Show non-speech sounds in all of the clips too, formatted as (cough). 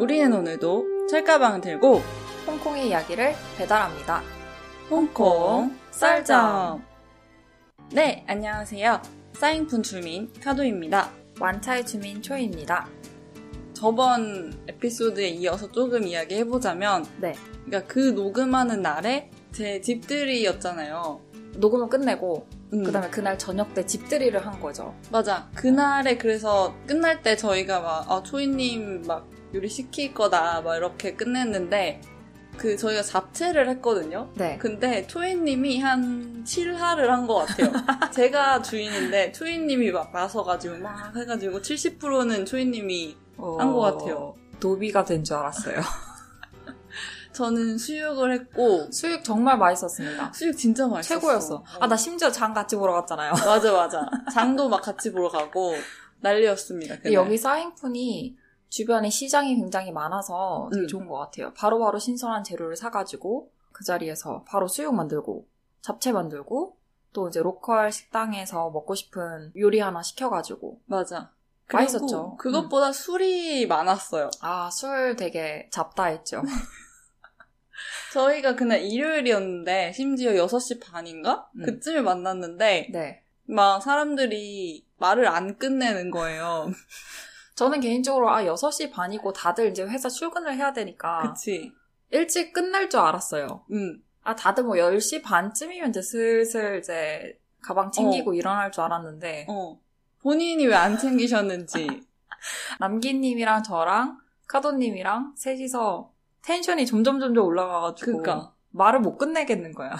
우리는 오늘도 철가방을 들고 홍콩의 이야기를 배달합니다. 홍콩 썰점. 네, 안녕하세요. 사인푼 주민 카도입니다. 완차의 주민 초이입니다. 저번 에피소드에 이어서 조금 이야기해보자면, 네. 그러니까 그 녹음하는 날에 제 집들이였잖아요. 녹음을 끝내고 음, 그다음에 그날 저녁 때 집들이를 한 거죠. 맞아. 그날에 그래서 끝날 때 저희가 막, 아, 초이님 막 요리 시킬 거다, 막 이렇게 끝냈는데, 그 저희가 잡채를 했거든요. 네. 근데 초이님이 한 7화를 한 것 같아요. (laughs) 제가 주인인데 초이님이 막 나서가지고 막 해가지고 70%는 초이님이 한것 같아요. 도비가 된 줄 알았어요. (laughs) 저는 수육을 했고 수육 정말 맛있었습니다. 수육 진짜 맛있었어. 최고였어. 아, 나 심지어 장 같이 보러 갔잖아요. 맞아 맞아. 장도 막 같이 보러 가고 난리였습니다. 근데. 여기 사인푼이 주변에 시장이 굉장히 많아서 되게 음. 좋은 것 같아요. 바로 바로 신선한 재료를 사가지고 그 자리에서 바로 수육 만들고 잡채 만들고 또 이제 로컬 식당에서 먹고 싶은 요리 하나 시켜가지고 맞아. 맛있었죠. 그리고 그것보다 술이 많았어요. 아 술 되게 잡다했죠. (laughs) 저희가 그날 일요일이었는데 심지어 6시 반인가? 음. 그쯤에 만났는데 네. 막 사람들이 말을 안 끝내는 거예요. 저는 개인적으로 아 6시 반이고 다들 이제 회사 출근을 해야 되니까 그치? 일찍 끝날 줄 알았어요. 응. 아 다들 뭐 10시 반쯤이면 이제 슬슬 이제 가방 챙기고 일어날 줄 알았는데 어. 본인이 왜 안 챙기셨는지. (laughs) 남기님이랑 저랑 카도님이랑 셋이서 텐션이 점점 점점 올라가가지고 그니까. 말을 못 끝내겠는 거야.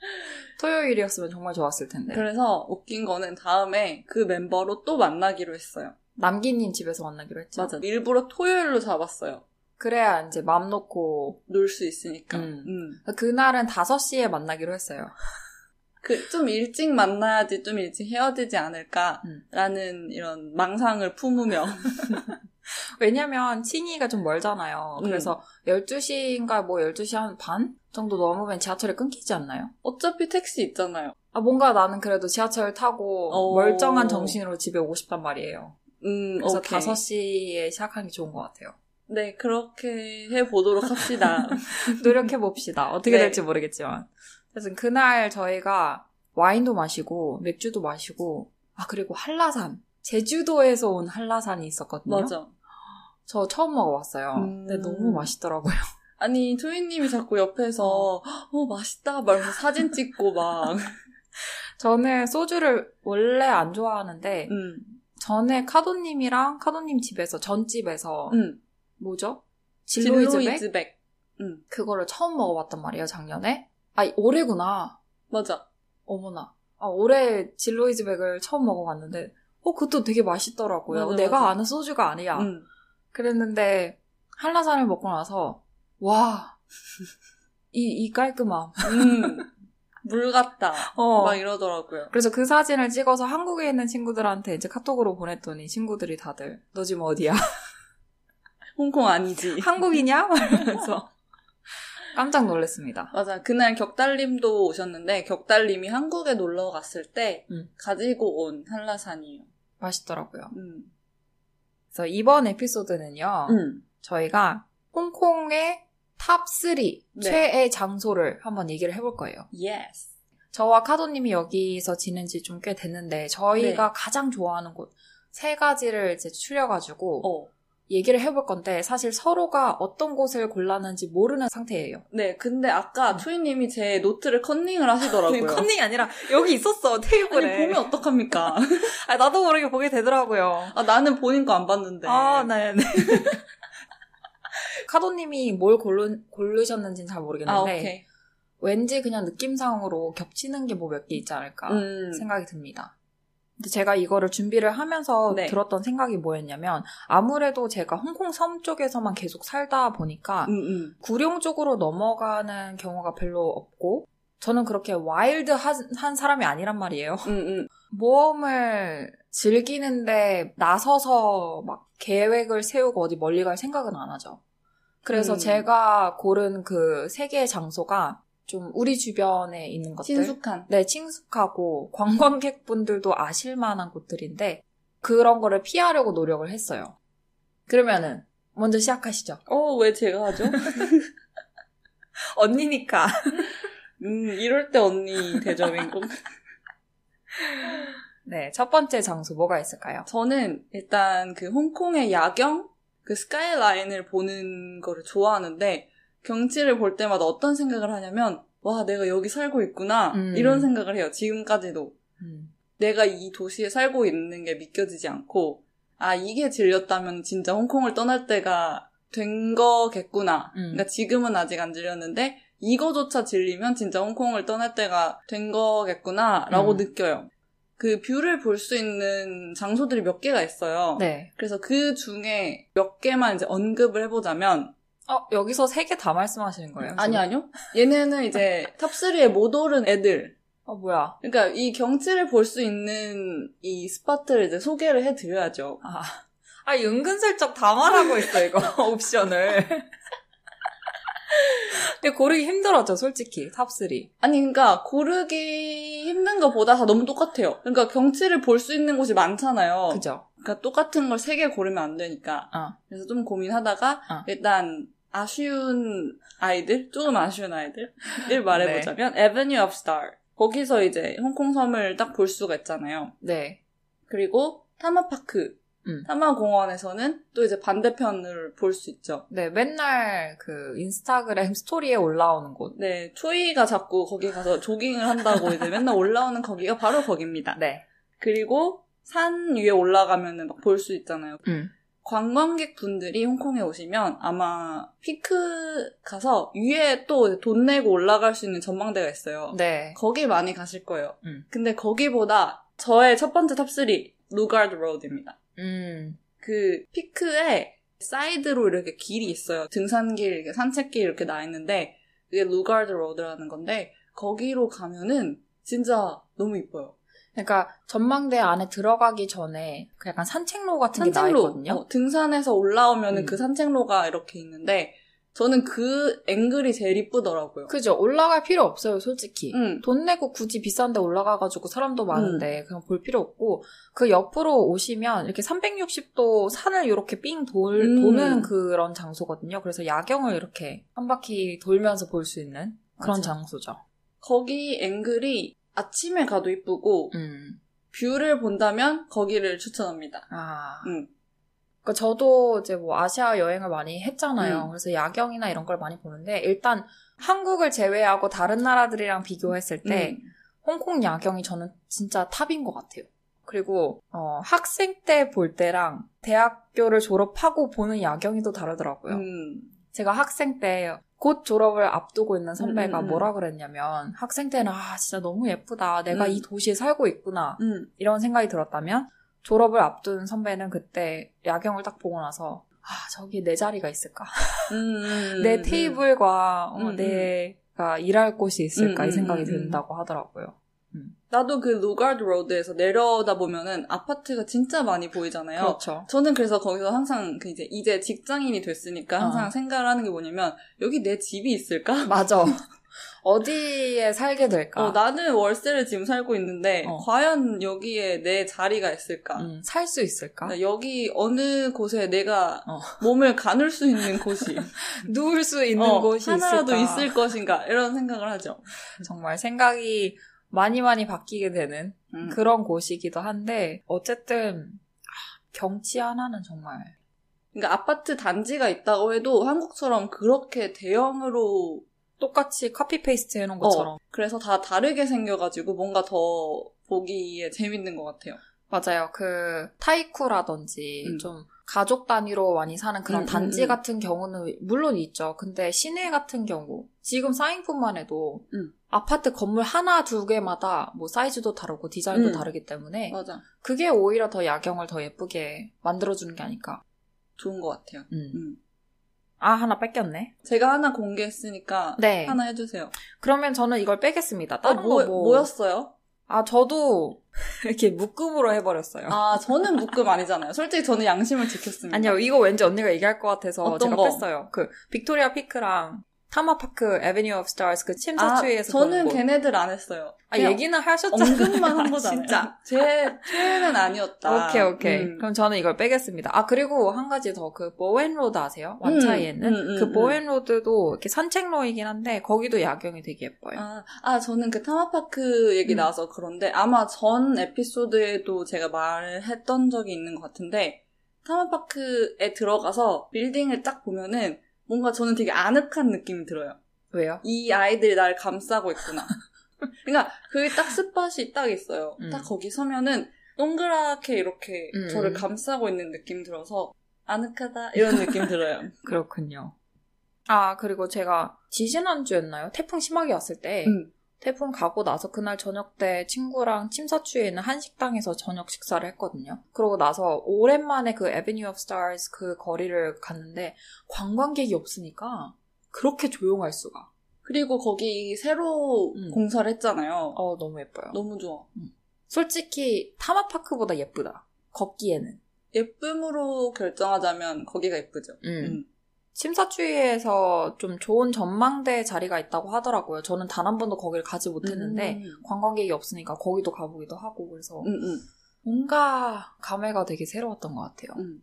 (laughs) 토요일이었으면 정말 좋았을 텐데. 그래서 웃긴 거는 다음에 그 멤버로 또 만나기로 했어요. 남기님 집에서 만나기로 했죠. 맞아. 일부러 토요일로 잡았어요. 그래야 이제 맘 놓고 놀 수 있으니까. 음. 음. 그날은 5시에 만나기로 했어요. (laughs) 그, 좀 일찍 만나야지 좀 일찍 헤어지지 음. 않을까라는 이런 망상을 품으며. (laughs) 왜냐면 칭이가 좀 멀잖아요. 음. 그래서 12시인가 뭐 12시 한 반 정도 넘으면 지하철이 끊기지 않나요? 어차피 택시 있잖아요. 아 뭔가 나는 그래도 지하철 타고 오. 멀쩡한 정신으로 집에 오고 싶단 말이에요. 음, 그래서 오케이. 5시에 시작하는 게 좋은 것 같아요. 네, 그렇게 해보도록 합시다. (laughs) 노력해 봅시다. 어떻게 네. 될지 모르겠지만. 그래서 그날 저희가 와인도 마시고 맥주도 마시고 아 그리고 한라산 제주도에서 온 한라산이 있었거든요. 맞아. 저 처음 먹어봤어요. 음. 근데 너무 맛있더라고요. 아니, 초이님이 자꾸 옆에서, 어, 맛있다, 말면서 사진 찍고 막. (laughs) 저는 소주를 원래 안 좋아하는데 음, 전에 카도님이랑 카도님 집에서 전집에서 음. 뭐죠? 진로이즈백 진로이즈백. 음, 그거를 처음 먹어봤단 말이에요 작년에. 아 올해구나. 맞아. 어머나. 아 올해 진로이즈백을 처음 먹어봤는데 어 그것도 되게 맛있더라고요. 맞아, 내가 맞아. 아는 소주가 아니야. 음. 그랬는데 한라산을 먹고 나서 와. (laughs) 이, 이 깔끔함. 음. 물 같다. 어. 막 이러더라고요. 그래서 그 사진을 찍어서 한국에 있는 친구들한테 이제 카톡으로 보냈더니 친구들이 다들 너 지금 어디야? (laughs) 홍콩 아니지. (laughs) 한국이냐? 그래서 (laughs) 깜짝 놀랐습니다. 맞아. 그날 격달님도 오셨는데, 격달님이 한국에 놀러 갔을 때, 음. 가지고 온 한라산이에요. 맛있더라고요. 음. 그래서 이번 에피소드는요. 음. 저희가 홍콩의 Top 3 네. 최애 장소를 한번 얘기를 해볼 거예요. Yes. 저와 카도님이 여기서 지낸 지 좀 꽤 됐는데 저희가 네. 가장 좋아하는 곳 세 가지를 이제 추려가지고 어. 얘기를 해볼 건데 사실 서로가 어떤 곳을 골랐는지 모르는 상태예요. 네, 근데 아까 초이님이 제 노트를 컨닝을 (laughs) 하시더라고요. 컨닝이 아니라 여기 있었어 아니, 테이블에. 보면 어떡합니까? (laughs) 아, 나도 모르게 보게 되더라고요. 아, 나는 본인 거 안 봤는데. 아, 네, 네. (laughs) 카도님이 뭘 고르, 고르셨는지는 잘 모르겠는데 아. 왠지 그냥 느낌상으로 겹치는 게 뭐 몇 개 있지 않을까 음. 생각이 듭니다. 근데 제가 이거를 준비를 하면서 네. 들었던 생각이 뭐였냐면 아무래도 제가 홍콩 섬 쪽에서만 계속 살다 보니까 음, 음. 구룡 쪽으로 넘어가는 경우가 별로 없고 저는 그렇게 와일드한 한 사람이 아니란 말이에요. 음, 음. 모험을 즐기는데 나서서 막 계획을 세우고 어디 멀리 갈 생각은 안 하죠. 그래서 음. 제가 고른 그 세 개의 장소가 좀 우리 주변에 있는 것들. 친숙한. 네, 친숙하고 관광객분들도 아실 만한 곳들인데 그런 거를 피하려고 노력을 했어요. 그러면은 먼저 시작하시죠. 어, 왜 제가 하죠? (laughs) 언니니까. (laughs) 음, 이럴 때 언니 대접인공. 네, 첫 번째 장소 뭐가 있을까요? 저는 일단 그 홍콩의 야경, 그 스카이라인을 보는 거를 좋아하는데, 경치를 볼 때마다 어떤 생각을 하냐면, 와, 내가 여기 살고 있구나. 음. 이런 생각을 해요. 지금까지도. 음. 내가 이 도시에 살고 있는 게 믿겨지지 않고, 아, 이게 질렸다면 진짜 홍콩을 떠날 때가 된 거겠구나. 음. 그러니까 지금은 아직 안 질렸는데, 이거조차 질리면 진짜 홍콩을 떠날 때가 된 거겠구나. 라고 음. 느껴요. 그 view를 볼 수 있는 장소들이 몇 개가 있어요. 네. 그래서 그 중에 몇 개만 이제 언급을 해보자면, 어, 여기서 세 개 다 말씀하시는 거예요? 아니? 아니요. 얘네는 이제 (laughs) top 3에 못 오른 애들. 어, 뭐야. 그러니까 이 경치를 볼 수 있는 이 spot을 이제 소개를 해드려야죠. 아, 아 은근슬쩍 다 말하고 있어, 이거, (laughs) 옵션을. 근데 고르기 힘들었죠, 솔직히, top 3. 아니, 그러니까 고르기 힘든 것보다 다 너무 똑같아요. 그러니까 경치를 볼 수 있는 곳이 많잖아요. 그죠? 그러니까 똑같은 걸 세 개 고르면 안 되니까. 어. 그래서 좀 고민하다가 어. 일단 아쉬운 아이들, 조금 아쉬운 아이들을 네. 말해보자면 Avenue of Star. 거기서 이제 홍콩 섬을 딱 볼 수가 있잖아요. 네. 그리고 타마파크. 음. 타마공원에서는 또 이제 반대편을 볼 수 있죠. 네, 맨날 그 인스타그램 (laughs) 스토리에 올라오는 곳. 네, 초이가 자꾸 거기 가서 조깅을 한다고 이제 맨날 올라오는 거기가 바로 거기입니다. 네. 그리고 산 위에 올라가면은 막 볼 수 있잖아요. 음. 관광객 분들이 홍콩에 오시면 아마 피크 가서 위에 또 돈 내고 올라갈 수 있는 전망대가 있어요. 네. 거기 많이 가실 거예요. 음. 근데 거기보다 저의 첫 번째 top 3 루가드 로드입니다. 음. 그 피크에 사이드로 이렇게 길이 있어요. 등산길, 이렇게 산책길 이렇게 나 있는데 그게 루가드 로드라는 건데 거기로 가면은 진짜 너무 이뻐요. 그러니까 전망대 안에 들어가기 전에 그 약간 산책로 같은 게나 산책로 있거든요. 어, 등산에서 올라오면은 음. 그 산책로가 이렇게 있는데 저는 그 앵글이 제일 이쁘더라고요. 그죠? 올라갈 필요 없어요, 솔직히. 응. 돈 내고 굳이 비싼 데 올라가가지고 사람도 음. 많은데 그냥 볼 필요 없고 그 옆으로 오시면 이렇게 360도 산을 이렇게 삥 돌, 음. 도는 그런 장소거든요. 그래서 야경을 이렇게 한 바퀴 돌면서 볼 수 있는 그런 맞아. 장소죠. 거기 앵글이 아침에 가도 이쁘고 음. view를 본다면 거기를 추천합니다. 아. 음. 그러니까 저도 이제 뭐 아시아 여행을 많이 했잖아요. 음. 그래서 야경이나 이런 걸 많이 보는데 일단 한국을 제외하고 다른 나라들이랑 비교했을 때 음. 홍콩 야경이 저는 진짜 top인 것 같아요. 그리고 어, 학생 때 볼 때랑 대학교를 졸업하고 보는 야경이 또 다르더라고요. 음. 제가 학생 때 곧 졸업을 앞두고 있는 선배가 음, 음, 음. 뭐라 그랬냐면 학생 때는 아 진짜 너무 예쁘다. 내가 음. 이 도시에 살고 있구나. 음. 이런 생각이 들었다면 졸업을 앞둔 선배는 그때 야경을 딱 보고 나서 아 저기 내 자리가 있을까? 음. (laughs) 내 음. 테이블과 어, 음, 음. 내가 일할 곳이 있을까 음, 이 생각이 음, 음. 든다고 하더라고요. 나도 그 루가드 로드에서 내려다 보면은 아파트가 진짜 많이 보이잖아요. 그렇죠. 저는 그래서 거기서 항상 그 이제 이제 직장인이 됐으니까 항상 어. 생각을 하는 게 뭐냐면 여기 내 집이 있을까? 맞아. (laughs) 어디에 살게 될까? 어, 나는 월세를 지금 살고 있는데 어. 과연 여기에 내 자리가 있을까? 음, 살수 있을까? 나 여기 어느 곳에 내가 어. 몸을 가눌 수 있는 곳이 (laughs) 누울 수 있는 어, 곳이 하나라도 있을까? 있을 것인가 이런 생각을 하죠. 정말 생각이 많이 많이 바뀌게 되는 음. 그런 곳이기도 한데 어쨌든 아, 경치 하나는 정말 그러니까 아파트 단지가 있다고 해도 한국처럼 그렇게 대형으로 똑같이 copy paste 해놓은 어, 것처럼 그래서 다 다르게 생겨가지고 뭔가 더 보기에 재밌는 것 같아요. 맞아요. 그 타이쿠라든지 음. 좀 가족 단위로 많이 사는 그런 음, 단지 음, 음. 같은 경우는 물론 있죠. 근데 시내 같은 경우 지금 사인푼만 해도 음. 아파트 건물 하나 두 개마다 뭐 사이즈도 다르고 디자인도 음. 다르기 때문에 맞아. 그게 오히려 더 야경을 더 예쁘게 만들어주는 게 아닐까. 좋은 것 같아요. 음. 음. 아 하나 뺏겼네. 제가 하나 공개했으니까 네. 하나 해주세요. 그러면 저는 이걸 빼겠습니다. 어, 다른 뭐, 거 뭐. 뭐였어요? 아 저도 (laughs) 이렇게 묶음으로 해버렸어요. 아, 저는 묶음 아니잖아요. 솔직히 저는 양심을 지켰습니다. 아니요, 이거 왠지 언니가 얘기할 것 같아서 제가 거? 뺐어요. 그 빅토리아 피크랑 타마파크 Avenue of Stars 그 침사추이에서 아, 저는. 걔네들 안 했어요. 아, 얘기는 하셨잖아요. 언급만 한 (laughs) 거잖아요. 진짜. 제 최애는 아니었다. 오케이, 오케이. 음. 그럼 저는 이걸 빼겠습니다. 아, 그리고 한 가지 더, 그, 보웬로드 아세요? 완차이에 있는? 음, 음, 그 음, 보웬로드도 이렇게 산책로이긴 한데, 거기도 야경이 되게 예뻐요. 아, 아, 저는 그 타마파크 얘기 음. 나와서 그런데 아마 전 에피소드에도 제가 말을 했던 적이 있는 것 같은데 타마파크에 들어가서 빌딩을 딱 보면은 뭔가 저는 되게 아늑한 느낌이 들어요. 왜요? 이 아이들이 날 감싸고 있구나. (laughs) 그러니까 그게 딱 스팟이 딱 있어요. 음. 딱 거기 서면은 동그랗게 이렇게 음. 저를 감싸고 있는 느낌 들어서 아늑하다 이런 느낌 들어요. (laughs) 그렇군요. 아, 그리고 제가 지지난주였나요? 태풍 심하게 왔을 때, 음. 태풍 가고 나서 그날 저녁 때 친구랑 침사추이에 있는 한식당에서 저녁 식사를 했거든요. 그러고 나서 오랜만에 그 Avenue of Stars 그 거리를 갔는데 관광객이 없으니까 그렇게 조용할 수가. 그리고 거기 새로 음. 공사를 했잖아요. 어, 너무 예뻐요. 너무 좋아. 솔직히 타마파크보다 예쁘다. 걷기에는. 예쁨으로 결정하자면 거기가 예쁘죠. 음. 침사추이에서 좀 좋은 전망대 자리가 있다고 하더라고요. 저는 단 한 번도 거기를 가지 못했는데 음. 관광객이 없으니까 거기도 가보기도 하고 그래서 음, 음, 뭔가 감회가 되게 새로웠던 것 같아요. 음.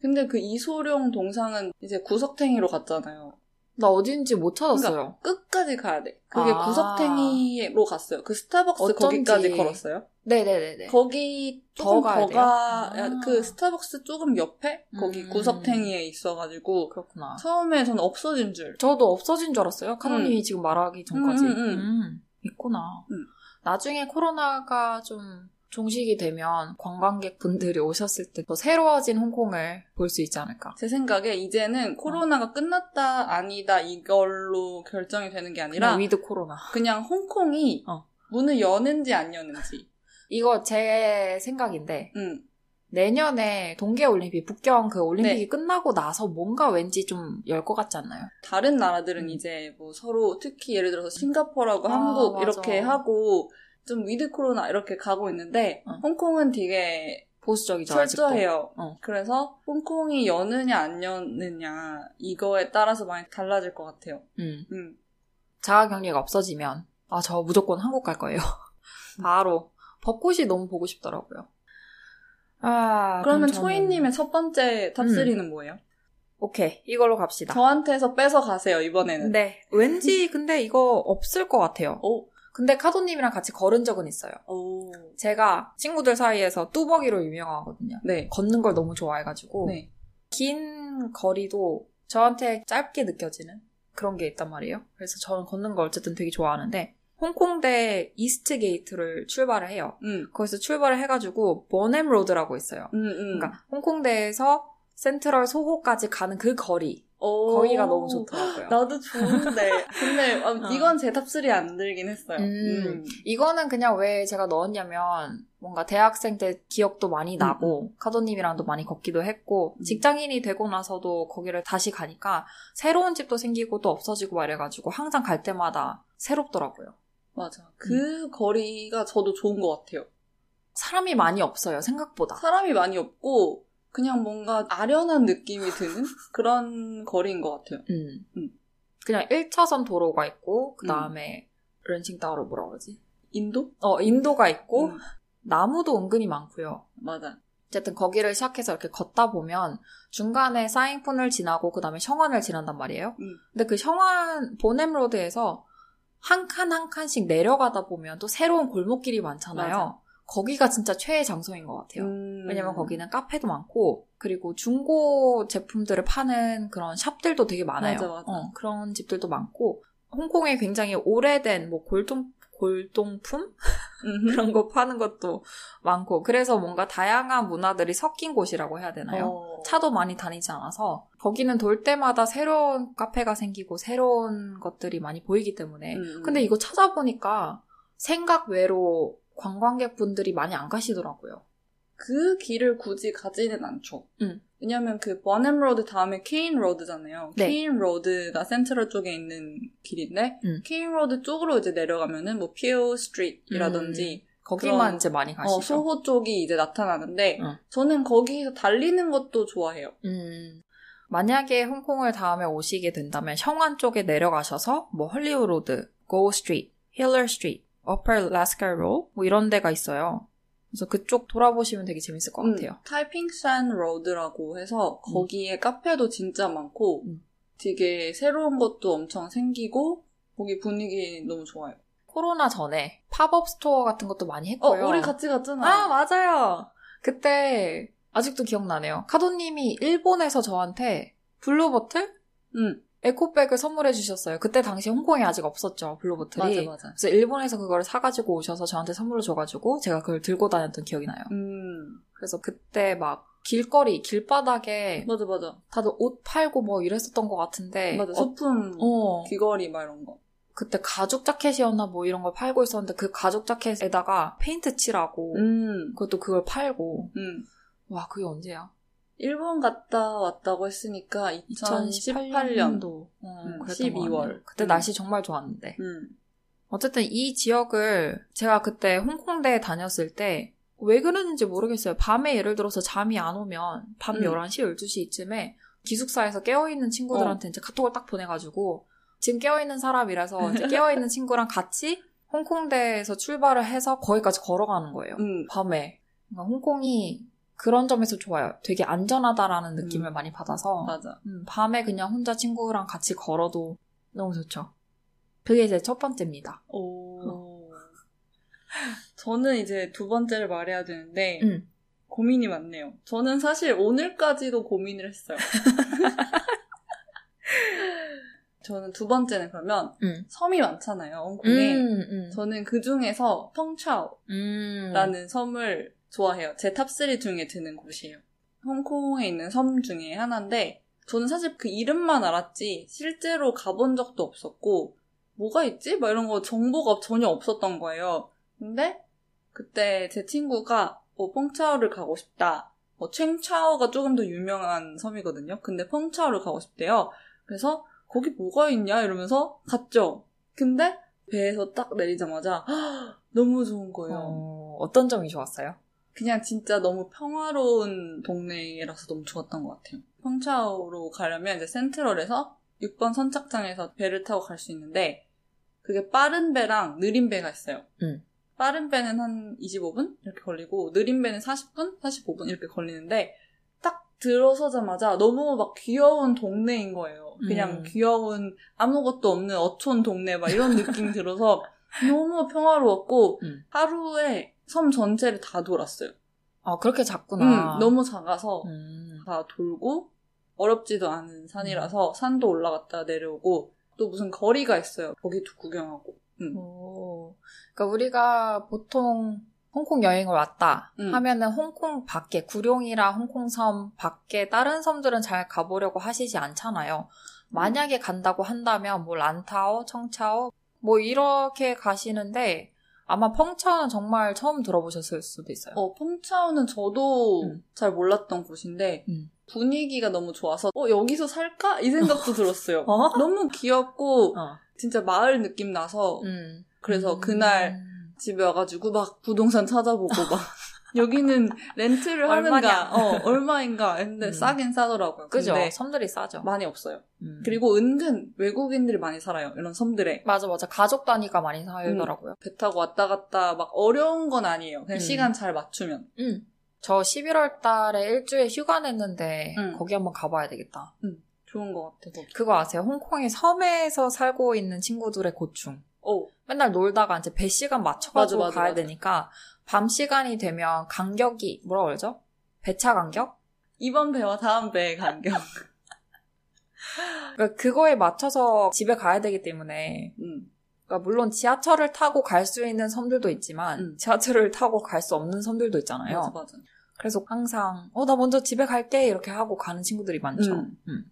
근데 그 이소룡 동상은 이제 구석탱이로 갔잖아요. 나 어딘지 못 찾았어요. 끝까지 가야 돼. 그게 아. 구석탱이로 갔어요. 그 스타벅스 어쩐지. 거기까지 걸었어요. 네네네네. 거기 더 조금 가야 더 돼요? 가, 아. 그 스타벅스 조금 옆에 거기 음. 구석탱이에 있어가지고 그렇구나. 처음에 저는 없어진 줄. 저도 없어진 줄 알았어요. 카노님이 지금 말하기 전까지. 음, 음, 음. 있구나. 음. 나중에 코로나가 좀 종식이 되면 관광객 분들이 오셨을 때 더 새로워진 홍콩을 볼 수 있지 않을까. 제 생각에 이제는 코로나가 끝났다 아니다 이걸로 결정이 되는 게 아니라 그냥 with 코로나. 그냥 홍콩이 어. 문을 여는지 안 여는지. 이거 제 생각인데 음. 내년에 동계올림픽 북경 그 올림픽이 네. 끝나고 나서 뭔가 왠지 좀 열 것 같지 않나요? 다른 나라들은 음. 이제 뭐 서로 특히 예를 들어서 싱가포르하고 아, 한국 맞아. 이렇게 하고 좀 with 코로나 이렇게 가고 있는데 어. 홍콩은 되게 보수적이죠. 철저해요. 어. 그래서 홍콩이 여느냐 안 여느냐 이거에 따라서 많이 달라질 것 같아요. 음. 음. 자가 격리가 없어지면 아 저 무조건 한국 갈 거예요. (laughs) 바로 벚꽃이 너무 보고 싶더라고요. 아 그러면 저는- 초이님의 첫 번째 top 3는 뭐예요? 오케이 이걸로 갑시다. 저한테서 빼서 가세요 이번에는. 네 왠지 근데 이거 없을 것 같아요. 오. 근데 카도님이랑 같이 걸은 적은 있어요. 오. 제가 친구들 사이에서 뚜벅이로 유명하거든요. 네. 걷는 걸 너무 좋아해가지고 네. 긴 거리도 저한테 짧게 느껴지는 그런 게 있단 말이에요. 그래서 저는 걷는 걸 어쨌든 되게 좋아하는데 홍콩대 East Gate를 출발을 해요. 음. 거기서 출발을 해가지고 본햄 로드라고 있어요. 음, 음. 그러니까 홍콩대에서 센트럴 소호까지 가는 그 거리 오. 거기가 너무 좋더라고요. 나도 좋은데. 근데 어, (laughs) 어. 이건 제 top 3에 안 들긴 했어요. 음, 이거는 그냥 왜 제가 넣었냐면 뭔가 대학생 때 기억도 많이 나고 카도님이랑도 많이 걷기도 했고 음. 직장인이 되고 나서도 거기를 다시 가니까 새로운 집도 생기고 또 없어지고 막 이래가지고 항상 갈 때마다 새롭더라고요. 맞아. 그 거리가 저도 좋은 것 같아요. 사람이 많이 없어요 생각보다. 사람이 많이 없고 그냥 뭔가 아련한 느낌이 드는 그런 거리인 것 같아요. 음. 음. 그냥 1차선 도로가 있고 그 다음에 런칭따오로 뭐라 그러지? 인도? 어 인도가 있고 음, 나무도 은근히 많고요. 맞아. 어쨌든 거기를 시작해서 이렇게 걷다 보면 중간에 사인푼을 지나고 그 다음에 셔관을 지난단 말이에요. 음. 근데 그 셔관 보넴 로드에서 한 칸 한 칸씩 내려가다 보면 또 새로운 골목길이 많잖아요. 맞아. 거기가 진짜 최애 장소인 것 같아요. 음. 왜냐면 거기는 카페도 많고 그리고 중고 제품들을 파는 그런 샵들도 되게 많아요. 맞아, 맞아. 어, 그런 집들도 많고 홍콩에 굉장히 오래된 뭐 골동 골동품 음흠. (laughs) 그런 거 파는 것도 많고 그래서 뭔가 다양한 문화들이 섞인 곳이라고 해야 되나요? 어. 차도 많이 다니지 않아서 거기는 돌 때마다 새로운 카페가 생기고 새로운 것들이 많이 보이기 때문에 음. 근데 이거 찾아보니까 생각 외로 관광객분들이 많이 안 가시더라고요. 그 길을 굳이 가지는 않죠. 음. 왜냐면 그 Bonham Road 다음에 Caine Road잖아요. 네. Caine Road가 센트럴 쪽에 있는 길인데 음. Caine Road 쪽으로 이제 내려가면은 뭐 Peel Street이라든지 거기만 그런- 이제 많이 가시죠. 어, 소호 쪽이 이제 나타나는데 응. 저는 거기서 달리는 것도 좋아해요. 음, 만약에 홍콩을 다음에 오시게 된다면 성완 쪽에 내려가셔서 뭐 Hollywood Road, Gough Street, Hillier Street, Upper Lascar Row 뭐 이런 데가 있어요. 그래서 그쪽 돌아보시면 되게 재밌을 것 같아요. 음, 타이핑산 Road라고 해서 거기에 카페도 진짜 많고 음. 되게 새로운 것도 엄청 생기고 거기 분위기 너무 좋아요. 코로나 전에 팝업 스토어 같은 것도 많이 어, 했고요. 우리 같이 갔잖아. 아, 맞아요. 그때 아직도 기억나네요. 카도님이 일본에서 저한테 Blue Bottle? 응, 에코백을 선물해 주셨어요. 그때 당시 홍콩에 아직 없었죠, Blue Bottle이. 맞아, 맞아. 그래서 일본에서 그걸 사가지고 오셔서 저한테 선물로 줘가지고 제가 그걸 들고 다녔던 기억이 나요. 음, 그래서 그때 막 길거리, 길바닥에 맞아, 맞아. 다들 옷 팔고 뭐 이랬었던 것 같은데. 맞아, 어, 소품, 어, 귀걸이 막 이런 거. 그때 가죽 자켓이었나 뭐 이런 걸 팔고 있었는데 그 가죽 자켓에다가 페인트 칠하고 음, 그것도 그걸 팔고 음. 와 그게 언제야? 일본 갔다 왔다고 했으니까 2018년. 2018년도 음, 그랬던 12월. 것 같네요. 그때 음. 날씨 정말 좋았는데 음, 어쨌든 이 지역을 제가 그때 홍콩대에 다녔을 때 왜 그랬는지 모르겠어요. 밤에 예를 들어서 잠이 안 오면 밤 음. 11시, 12시쯤에 기숙사에서 깨어있는 친구들한테 이제 카톡을 딱 보내가지고 지금 깨어있는 사람이라서 이제 깨어있는 (laughs) 친구랑 같이 홍콩대에서 출발을 해서 거기까지 걸어가는 거예요. 음. 밤에. 그러니까 홍콩이 그런 점에서 좋아요. 되게 안전하다라는 느낌을 음. 많이 받아서 맞아. 음, 밤에 그냥 혼자 친구랑 같이 걸어도 너무 좋죠. 그게 이제 첫 번째입니다. 오. (laughs) 저는 이제 두 번째를 말해야 되는데, 음. 고민이 많네요. 저는 사실 오늘까지도 고민을 했어요. (laughs) 저는 두 번째는 그러면 음. 섬이 많잖아요, 홍콩에. 음. 저는 그 중에서 청차우라는 음. 섬을 좋아해요. 제 top 3 중에 드는 곳이에요. 홍콩에 있는 섬 중에 하나인데, 저는 사실 그 이름만 알았지, 실제로 가본 적도 없었고, 뭐가 있지? 막 이런 거 정보가 전혀 없었던 거예요. 근데, 그때 제 친구가, 뭐, 펑차오를 가고 싶다. 뭐, 챙차오가 조금 더 유명한 섬이거든요. 근데 펑차오를 가고 싶대요. 그래서, 거기 뭐가 있냐? 이러면서 갔죠. 근데, 배에서 딱 내리자마자, 너무 좋은 거예요. 어, 어떤 점이 좋았어요? 그냥 진짜 너무 평화로운 동네라서 너무 좋았던 것 같아요. 펑차오로 가려면 이제 센트럴에서 6번 선착장에서 배를 타고 갈 수 있는데 그게 빠른 배랑 느린 배가 있어요. 음. 빠른 배는 한 25분 이렇게 걸리고 느린 배는 40분, 45분 이렇게 걸리는데 딱 들어서자마자 너무 막 귀여운 동네인 거예요. 그냥 음. 귀여운 아무것도 없는 어촌 동네 막 이런 느낌이 들어서 (laughs) 너무 평화로웠고 음. 하루에 섬 전체를 다 돌았어요. 아, 그렇게 작구나. 음, 너무 작아서 음. 다 돌고 어렵지도 않은 산이라서 산도 올라갔다 내려오고 또 무슨 거리가 있어요. 거기도 구경하고. 음. 오. 그러니까 우리가 보통 홍콩 여행을 왔다 음. 하면은 홍콩 밖에 구룡이랑 홍콩 섬 밖에 다른 섬들은 잘 가보려고 하시지 않잖아요. 만약에 간다고 한다면 뭐 란타오, 청차오 뭐 이렇게 가시는데 아마 펑차오는 정말 처음 들어보셨을 수도 있어요. 어, 펑차오는 저도 음. 잘 몰랐던 곳인데 음. 분위기가 너무 좋아서 어, 여기서 살까? 이 생각도 (laughs) 들었어요. 어? 너무 귀엽고 어. 진짜 마을 느낌 나서 음. 그래서 음. 그날 집에 와가지고 막 부동산 찾아보고 막 (laughs) 여기는 렌트를 하는가? 어, 얼마인가 했는데 음. 싸긴 싸더라고요. 그죠? 섬들이 싸죠. 많이 없어요. 음. 그리고 은근 외국인들이 많이 살아요. 이런 섬들에. 맞아 맞아 가족 단위가 많이 살더라고요. 배 타고 왔다 갔다 막 어려운 건 아니에요. 그냥 음. 시간 잘 맞추면. 음. 저 11월 달에 일주일 휴가 냈는데 음. 거기 한번 가봐야 되겠다. 좋은 것 같아, 거기. 그거 아세요? 홍콩의 섬에서 살고 있는 친구들의 고충. 오, 맨날 놀다가 이제 배 시간 맞춰가지고 맞아, 맞아, 가야 맞아. 되니까 밤 시간이 되면 간격이 뭐라 그러죠? 배차 간격? 이번 배와 다음 배의 간격. (laughs) 그러니까 그거에 맞춰서 집에 가야 되기 때문에 음. 그러니까 물론 지하철을 타고 갈 수 있는 섬들도 있지만 음. 지하철을 타고 갈 수 없는 섬들도 있잖아요. 맞아, 맞아. 그래서 항상 어 나 먼저 집에 갈게 이렇게 하고 가는 친구들이 많죠. 음.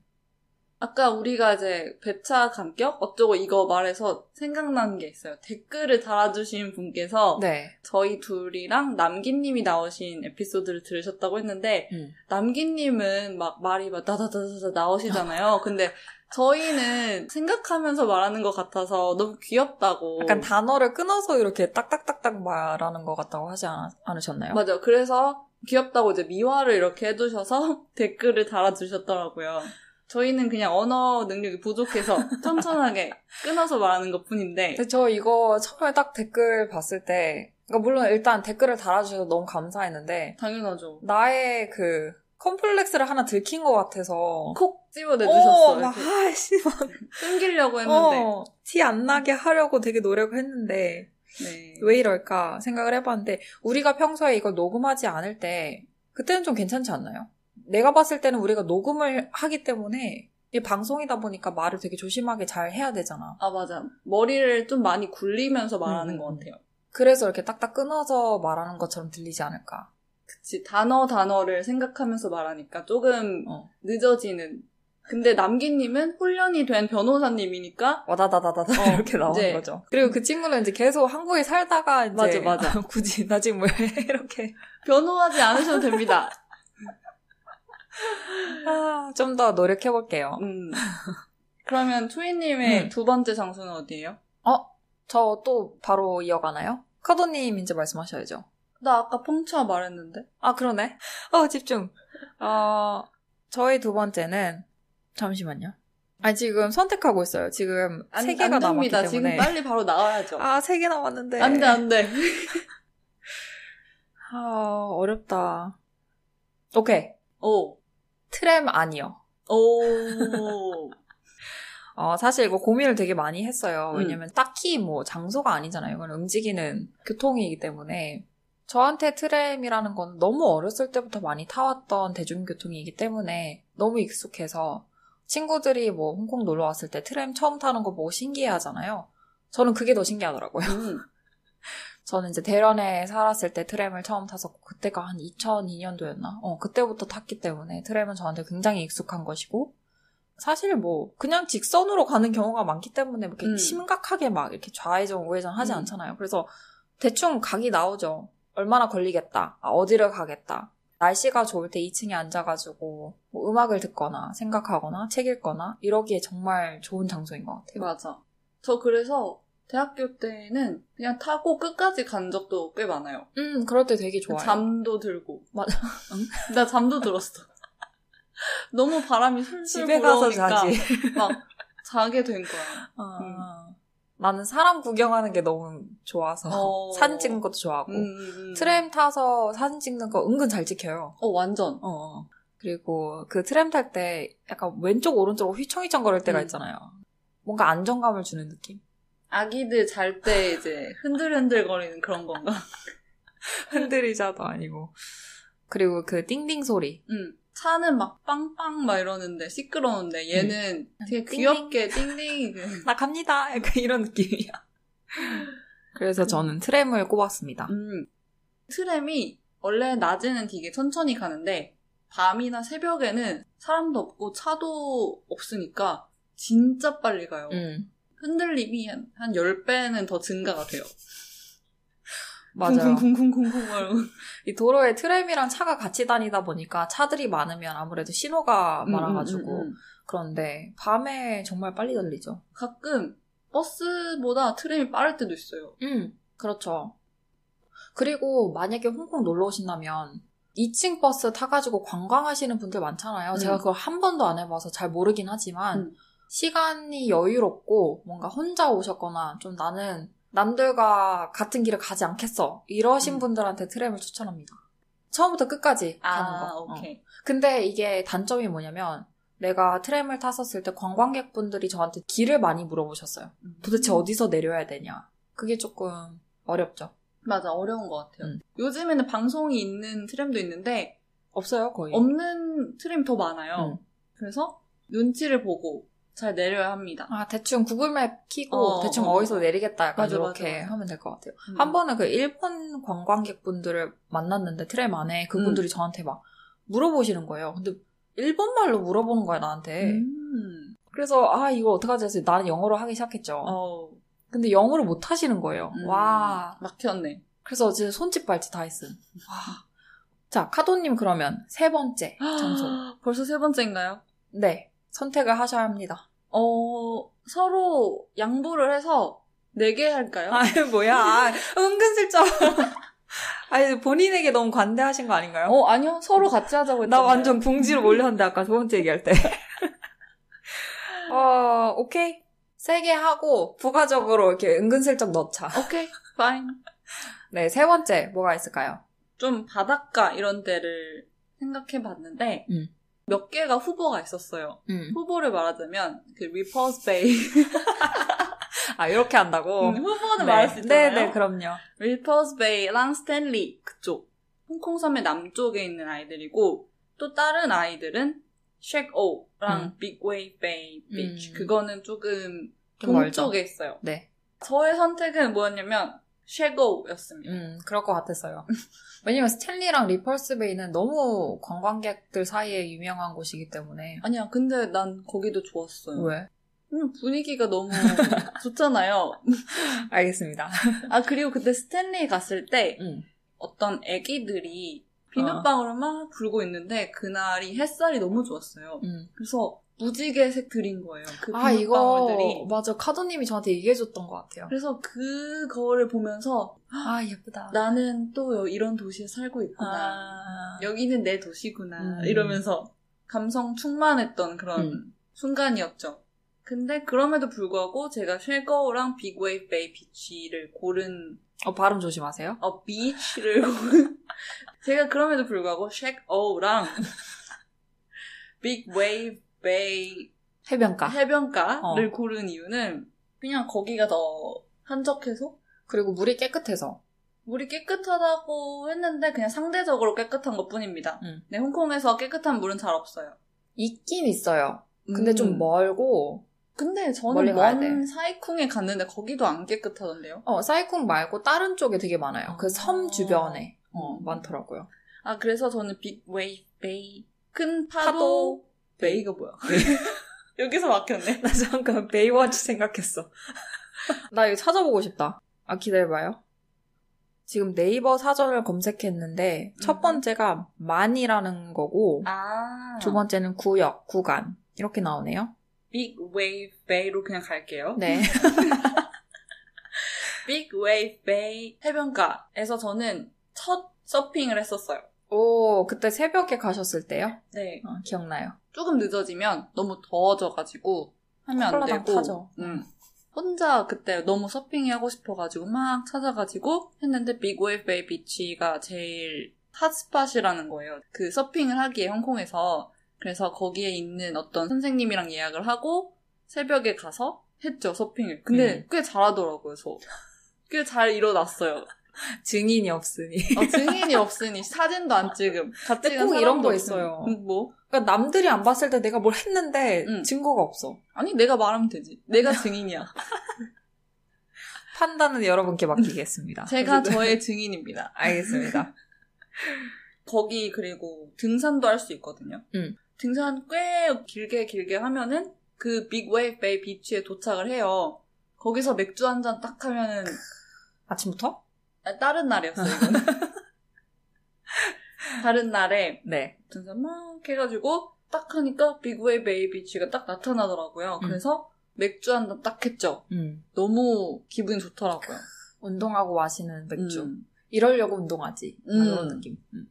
음. 아까 우리가 이제 배차 간격 어쩌고 이거 말해서 생각나는 게 있어요. 댓글을 달아주신 분께서 네. 저희 둘이랑 남기님이 나오신 에피소드를 들으셨다고 했는데 음. 남기님은 막 말이 막 다다다다다 나오시잖아요. (laughs) 근데 저희는 생각하면서 말하는 것 같아서 너무 귀엽다고. 약간 단어를 끊어서 이렇게 딱딱딱딱 말하는 것 같다고 하지 않, 않으셨나요? 맞아. 그래서 귀엽다고 이제 미화를 이렇게 해두셔서 (laughs) 댓글을 달아주셨더라고요. 저희는 그냥 언어 능력이 부족해서 (laughs) 천천하게 끊어서 말하는 것 뿐인데. 저 이거 처음에 딱 댓글 봤을 때, 그러니까 물론 일단 댓글을 달아주셔서 너무 감사했는데, 당연하죠. 나의 그 컴플렉스를 하나 들킨 것 같아서. 콕 집어내주셨어. 어, 막, 아씨, 막. 숨기려고 했는데. 어, 티안 나게 하려고 되게 노력을 했는데, 네. 왜 이럴까 생각을 해봤는데, 우리가 평소에 이걸 녹음하지 않을 때, 그때는 좀 괜찮지 않나요? 내가 봤을 때는 우리가 녹음을 하기 때문에, 이 방송이다 보니까 말을 되게 조심하게 잘 해야 되잖아. 아, 맞아. 머리를 좀 많이 굴리면서 말하는 음, 것 음. 같아요. 그래서 이렇게 딱딱 끊어서 말하는 것처럼 들리지 않을까. 그치. 단어, 단어를 생각하면서 말하니까 조금 어. 늦어지는. 근데 남기님은 훈련이 된 변호사님이니까 와다다다다다 어, 이렇게 나오는 이제. 거죠. 그리고 그 친구는 이제 계속 한국에 살다가 이제 맞아, 맞아. (laughs) 굳이 나 지금 왜 (laughs) 이렇게 변호하지 않으셔도 됩니다. 아, 좀 더 노력해 볼게요. 음. 그러면 투이님의 음. 두 번째 장소는 어디예요? 저또 바로 이어가나요? 카도님 이제 말씀하셔야죠. 나 아까 펑차 말했는데. 아 그러네. 어 집중. 어 저희 두 번째는 잠시만요. 아 지금 선택하고 있어요. 지금 안, 세 개가 안 남았기. 때문에. 지금 빨리 바로 나와야죠. 아 세 개 남았는데. 안 돼, 안 돼. (laughs) 아 어렵다. 오케이. 오. 트램 아니요. 오. (laughs) 어, 사실 이거 고민을 되게 많이 했어요. 음. 왜냐면 딱히 뭐 장소가 아니잖아요. 이건 움직이는 교통이기 때문에. 저한테 트램이라는 건 너무 어렸을 때부터 많이 타왔던 대중교통이기 때문에 너무 익숙해서 친구들이 뭐 홍콩 놀러 왔을 때 트램 처음 타는 거 보고 신기해 하잖아요. 저는 그게 더 신기하더라고요. 음. 저는 이제 대련에 살았을 때 트램을 처음 타서 그때가 한 2002년도였나? 어, 그때부터 탔기 때문에 트램은 저한테 굉장히 익숙한 것이고 사실 뭐 그냥 직선으로 가는 경우가 많기 때문에 뭐 이렇게 음. 심각하게 막 이렇게 좌회전 우회전 하지 음. 않잖아요. 그래서 대충 각이 나오죠. 얼마나 걸리겠다. 아, 어디를 가겠다. 날씨가 좋을 때 2층에 앉아가지고 뭐 음악을 듣거나 생각하거나 책 읽거나 이러기에 정말 좋은 장소인 것 같아요. 맞아. 저 그래서 대학교 때는 그냥 타고 끝까지 간 적도 꽤 많아요. 음, 그럴 때 되게 좋아요. 잠도 들고. 맞아. 응? 나 잠도 들었어. (laughs) 너무 바람이 술술 집에 가서 자지. (laughs) 막 자게 된 거야. 아, 나는 사람 구경하는 게 너무 좋아서 어. (laughs) 사진 찍는 것도 좋아하고 음, 음, 음. 트램 타서 사진 찍는 거 은근 잘 찍혀요. 어 완전. 어. 그리고 그 트램 탈 때 약간 왼쪽 오른쪽으로 휘청휘청 거릴 때가 음. 있잖아요. 뭔가 안정감을 주는 느낌? 아기들 잘 때 이제 흔들흔들 거리는 그런 건가? (laughs) 흔들리자도 아니고. 그리고 그 띵띵 소리. 음. 차는 막 빵빵 막 이러는데 시끄러운데 얘는 되게 음. 띵띵. 귀엽게 띵띵. (laughs) 나 갑니다. 약간 이런 느낌이야. 그래서 저는 트램을 꼽았습니다. 음. 트램이 원래 낮에는 되게 천천히 가는데 밤이나 새벽에는 사람도 없고 차도 없으니까 진짜 빨리 가요. 음, 흔들림이 한, 한 10배는 더 증가가 돼요. 맞아요. 쿵쿵쿵쿵쿵쿵. 이 도로에 트램이랑 차가 같이 다니다 보니까 차들이 많으면 아무래도 신호가 많아가지고 음, 음, 음. 그런데 밤에 정말 빨리 달리죠. 가끔 버스보다 트램이 빠를 때도 있어요. 음, 그렇죠. 그리고 만약에 홍콩 놀러 오신다면 2층 버스 타가지고 관광하시는 분들 많잖아요. 음. 제가 그걸 한 번도 안 해봐서 잘 모르긴 하지만 음. 시간이 여유롭고 뭔가 혼자 오셨거나 좀 나는 남들과 같은 길을 가지 않겠어 이러신 음. 분들한테 트램을 추천합니다. 처음부터 끝까지 가는 아, 거. 어. 오케이. 근데 이게 단점이 뭐냐면 내가 트램을 탔었을 때 관광객분들이 저한테 길을 많이 물어보셨어요. 도대체 어디서 내려야 되냐. 그게 조금 어렵죠. 맞아, 어려운 것 같아요. 음. 요즘에는 방송이 있는 트램도 있는데 없어요, 거의. 없는 트램이 더 많아요. 음. 그래서 눈치를 보고 잘 내려야 합니다. 아, 대충 구글맵 키고 어, 대충 어, 어, 디서 어. 내리겠다 약간 맞아, 이렇게 맞아. 하면 될 것 같아요. 음. 한 번은 그 일본 관광객분들을 만났는데 트램 안에 그분들이 저한테 막 물어보시는 거예요. 근데 일본말로 물어보는 거야, 나한테. 음. 그래서 아, 이거 어떡하지 해서 나는 영어로 하기 시작했죠. 어, 근데 영어를 못 하시는 거예요. 음. 와. 막혔네. 그래서 진짜 손짓 발짓 다 했음. 와. 자, 카도님 그러면 세 번째 장소. 벌써 세 번째인가요? 네. 선택을 하셔야 합니다. 어, 서로 양보를 해서 네개 할까요? 아유, 뭐야. 아, (laughs) 은근슬쩍. (laughs) 아니, 본인에게 너무 관대하신 거 아닌가요? 어, 아니요. 서로 같이 하자고 했잖아요. 나 완전 궁지로 몰렸는데, 아까 두 번째 얘기할 때. (laughs) 오케이. 세게 하고 부가적으로 이렇게 은근슬쩍 넣자. 오케이, fine. 네, 세 번째 뭐가 있을까요? 좀 바닷가 이런 데를 생각해 봤는데, 음. 몇 개가 후보가 있었어요. 음. 후보를 말하자면, 그 Repulse Bay. (laughs) 아, 이렇게 한다고? 음, 후보는 말할 수 있잖아요. 네, 네, 그럼요. Repulse Bay랑 Stanley 그쪽. 홍콩 섬의 남쪽에 있는 아이들이고, 또 다른 아이들은 Shek O랑 음. Big Wave Bay Beach. 음. 그거는 조금? 동쪽에 있어요. 네. 저의 선택은 뭐였냐면, Shek O였습니다. 음, 그럴 것 같았어요. (laughs) 왜냐면 Stanley랑 Repulse Bay는 너무 관광객들 사이에 유명한 곳이기 때문에. 아니야, 근데 난 거기도 좋았어요. 왜? 그냥 분위기가 너무 (laughs) 좋잖아요. 알겠습니다. 아, 그리고 그때 Stanley 갔을 때 음. 어떤 애기들이 어. 비눗방울을 막 불고 있는데 그날이 햇살이 너무 좋았어요. 음. 그래서 무지개색 들인 거예요. 그 아, 이거. 맞아. 카도님이 저한테 얘기해줬던 것 같아요. 그래서 그거를 보면서 아, 예쁘다. 나는 또 이런 도시에 살고 있구나. 아, 여기는 내 도시구나. 음. 이러면서 감성 충만했던 그런 음. 순간이었죠. 근데 그럼에도 불구하고 제가 쉘거우랑 빅웨이브 베이 비치를 고른 어, 발음 조심하세요. 어 beach를 고른 (laughs) 제가 그럼에도 불구하고 Shek O랑 (laughs) Big Wave Bay 해변가. 해변가를 어. 고른 이유는 그냥 거기가 더 한적해서 그리고 물이 깨끗해서. 물이 깨끗하다고 했는데 그냥 상대적으로 깨끗한 것 뿐입니다. 음. 네, 홍콩에서 깨끗한 물은 잘 없어요. 있긴 있어요. 근데 음. 좀 멀고, 근데 저는 먼 데. 사이쿵에 갔는데 거기도 안 깨끗하던데요. 어, 사이쿵 말고 다른 쪽에 되게 많아요. 그섬 아. 주변에. 어, 음. 많더라고요. 아 그래서 저는 Big Wave Bay 큰 파도, 파도 bay가 뭐야? (laughs) 여기서 막혔네. (laughs) 나 잠깐 Baywatch 생각했어. (laughs) 나 이거 찾아보고 싶다. 아, 기다려봐요. 지금 네이버 사전을 검색했는데, 첫 음. 번째가 만이라는 거고, 아, 두 번째는 구역, 구간. 이렇게 나오네요. Big Wave Bay로 그냥 갈게요. 네. Big Wave Bay 해변가에서 저는 첫 서핑을 했었어요. 오, 그때 새벽에 가셨을 때요? 네. 어, 기억나요. 조금 늦어지면 너무 더워져가지고 하면 안 되고. 타죠. 음. 혼자 그때 너무 서핑이 하고 싶어가지고 막 찾아가지고 했는데 Big Wave Bay Beach가 제일 hot spot이라는 거예요. 그 서핑을 하기에 홍콩에서 그래서 거기에 있는 어떤 선생님이랑 예약을 하고 새벽에 가서 했죠 서핑을. 근데 음. 꽤 잘하더라고요. 저. 꽤 잘 일어났어요. (laughs) 증인이 없으니. 어, 증인이 없으니 사진도 안 찍음. 근데 간꼭 이런 거. 있어요. 음, 뭐? 그러니까 남들이 안 봤을 때 내가 뭘 했는데 응. 증거가 없어. 아니 내가 말하면 되지. 내가 증인이야. (laughs) 판단은 여러분께 맡기겠습니다. 제가 저의 증인입니다. (laughs) 알겠습니다. 거기 그리고 등산도 할 수 있거든요. 음. 등산 꽤 길게 길게 하면은 그 Big Wave Bay Beach에 도착을 해요. 거기서 맥주 한 잔 딱 하면은 아침부터? 아, 다른 날이었어요. (laughs) 다른 날에 네. 등산 막 해가지고 딱 하니까 Big Wave Bay Beach가 딱 나타나더라고요. 음. 그래서 맥주 한 잔 딱 했죠. 음. 너무 기분이 좋더라고요. 운동하고 마시는 맥주. 음. 이러려고 운동하지. 아, 음. 그런 느낌. 음.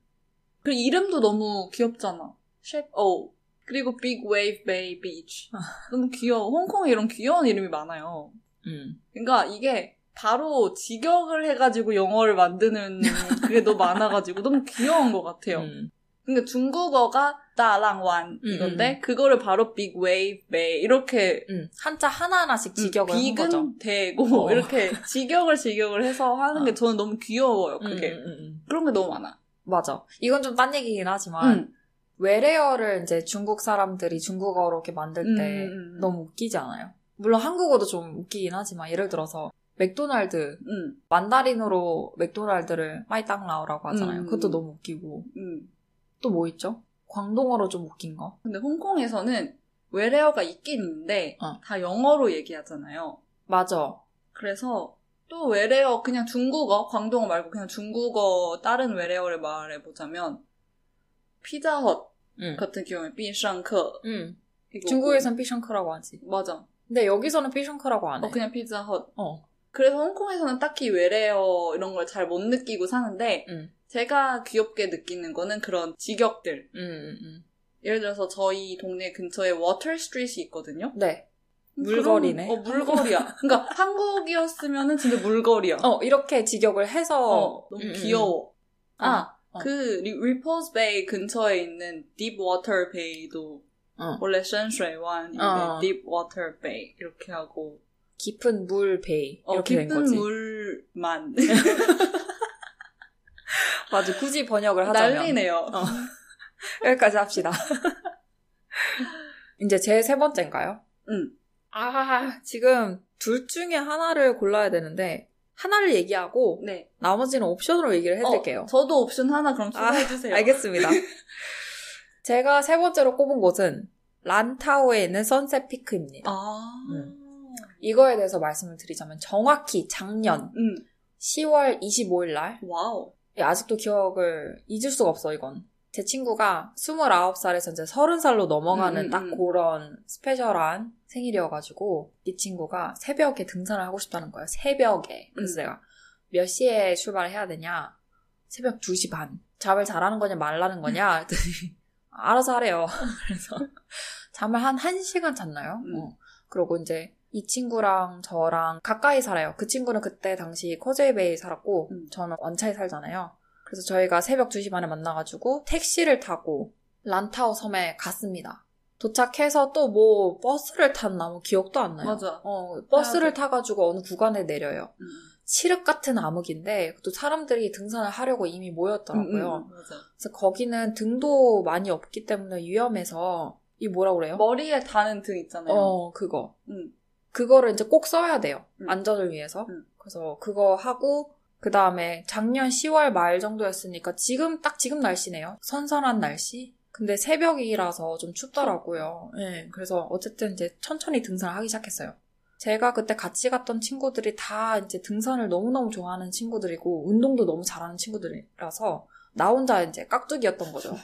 그리고 이름도 너무 귀엽잖아. Shek O 그리고 Big Wave Bay Beach. 아. 너무 귀여워. 홍콩에 이런 귀여운 이름이 많아요. 음. 그러니까 이게 바로 직역을 해가지고 영어를 만드는 그게 너무 많아가지고 너무 귀여운 것 같아요. 음. 그러니까 중국어가 따랑완 이건데 음, 그거를 바로 Big Wave Bay 이렇게 음. 한자 하나하나씩 직역을 한 거죠. big은 대고 어. 이렇게 직역을 직역을 해서 하는 게 어. 저는 너무 귀여워요. 그게 음, 음, 음. 그런 게 너무 많아. 맞아. 이건 좀 딴 얘기긴 하지만 음. 외래어를 이제 중국 사람들이 중국어로 이렇게 만들 때 음, 음, 음. 너무 웃기지 않아요? 물론 한국어도 좀 웃기긴 하지만 예를 들어서 맥도날드 음, 만다린으로 맥도날드를 마이땅라오라고 하잖아요. 음. 그것도 너무 웃기고 음. 또뭐 있죠? 광동어로 좀 웃긴 거. 근데 홍콩에서는 외래어가 있긴 있는데 어. 다 영어로 얘기하잖아요. 맞아. 그래서 또 외래어 그냥 중국어 광동어 말고 그냥 중국어 다른 외래어를 말해보자면 피자헛 응. 같은 경우에 응. 이거 중국에선 피샹크라고 하지. 맞아. 근데 여기서는 피샹크라고 안 해. 어 그냥 피자헛. 어. 그래서 홍콩에서는 딱히 외래어 이런 걸 잘 못 느끼고 사는데 응. 제가 귀엽게 느끼는 거는 그런 직역들. 응, 응, 응. 예를 들어서 저희 동네 근처에 Water Street이 있거든요. 네. 물거리네. 그럼, 어, 물거리야. 그러니까 (laughs) 한국이었으면은 진짜 물거리야. 어, 이렇게 직역을 해서. 어, 너무 음, 음. 귀여워. 아, 어. 그 Repulse Bay 근처에 있는 Deep Water Bay도 어. 원래 션수이완인데 어. Deep Water Bay 이렇게 하고 깊은 물 bay. 어, 이렇게 된 깊은 거지. 물만 (laughs) 맞아. 굳이 번역을 하자면. 난리네요. 어. (laughs) 여기까지 합시다. (laughs) 이제 제 세 번째인가요? 응. 아, 지금 둘 중에 하나를 골라야 되는데, 하나를 얘기하고, 네. 나머지는 옵션으로 얘기를 해드릴게요. 어, 저도 옵션 하나 그럼 추가해주세요. 아, 알겠습니다. 제가 세 번째로 꼽은 곳은 란타오에 있는 Sunset Peak입니다. 아. 음. 이거에 대해서 말씀을 드리자면 정확히 작년 음. 10월 25일 날 wow. 예, 아직도 기억을 잊을 수가 없어 이건. 제 친구가 29살에서 이제 30살로 넘어가는 음, 음, 딱 음. 그런 special한 생일이어가지고 이 친구가 새벽에 등산을 하고 싶다는 거예요. 새벽에. 그래서 음. 내가 몇 시에 출발을 해야 되냐? 새벽 2시 반. 잠을 잘하는 거냐 말라는 거냐? 그랬더니 알아서 하래요. (laughs) 그래서 잠을 한 1시간 잤나요? 음. 어. 그러고 이제 이 친구랑 저랑 가까이 살아요. 그 친구는 그때 당시 코제이베이에 살았고 음. 저는 원차에 살잖아요. 그래서 저희가 새벽 2시 반에 만나가지고 택시를 타고 란타오 섬에 갔습니다. 도착해서 또 뭐 버스를 탔나 뭐 기억도 안 나요. 맞아. 어, 버스를. 타가지고 어느 구간에 내려요. 음. 칠흑 같은 암흑인데 또 사람들이 등산을 하려고 이미 모였더라고요. 음, 음, 맞아. 그래서 거기는 등도 많이 없기 때문에 위험해서 이 뭐라 그래요? 머리에 다는 등 있잖아요. 어 그거 음. 그거를 이제 꼭 써야 돼요. 음. 안전을 위해서. 음. 그래서 그거 하고 그 다음에 작년 10월 말 정도였으니까 지금 딱 지금 날씨네요. 선선한 날씨. 근데 새벽이라서 좀 춥더라고요. 예. 그래서 어쨌든 이제 천천히 등산을 하기 시작했어요. 제가 그때 같이 갔던 친구들이 다 이제 등산을 너무너무 좋아하는 친구들이고 운동도 너무 잘하는 친구들이라서 나 혼자 이제 깍두기였던 거죠.